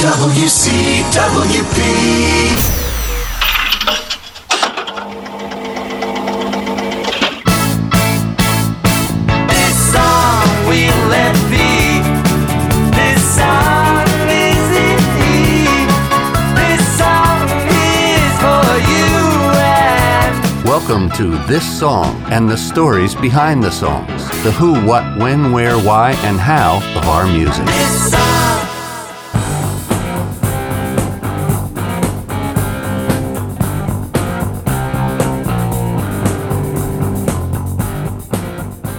WCWP. This song we let be. This song is it. This song is for you and Welcome to This Song and the stories behind the songs, the who, what, when, where, why, and how of our music.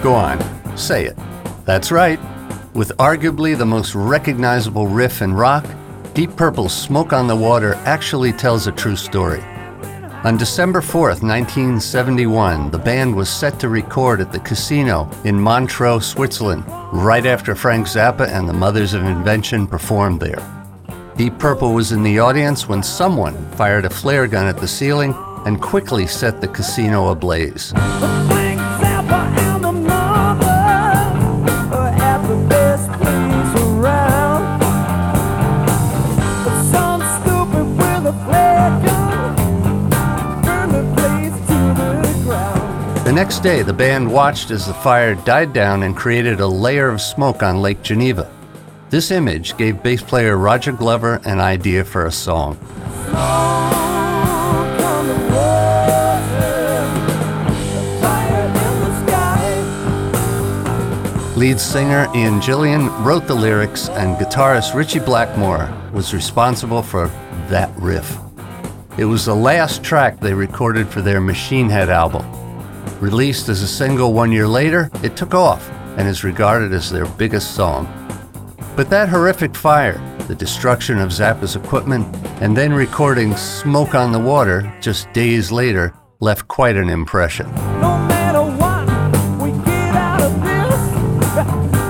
Go on, say it. That's right. With arguably the most recognizable riff in rock, Deep Purple's Smoke on the Water actually tells a true story. On December 4th, 1971, the band was set to record at the casino in Montreux, Switzerland, right after Frank Zappa and the Mothers of Invention performed there. Deep Purple was in the audience when someone fired a flare gun at the ceiling and quickly set the casino ablaze. The next day, the band watched as the fire died down and created a layer of smoke on Lake Geneva. This image gave bass player Roger Glover an idea for a song. Lead singer Ian Gillan wrote the lyrics, and guitarist Ritchie Blackmore was responsible for that riff. It was the last track they recorded for their Machine Head album. Released as a single one year later, it took off and is regarded as their biggest song. But that horrific fire, the destruction of Zappa's equipment, and then recording Smoke on the Water just days later left quite an impression. No matter what we get out of this,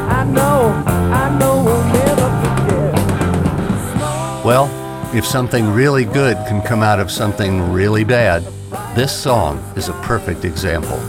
I know, I know we'll never forget. Well, if something really good can come out of something really bad, this song is a perfect example.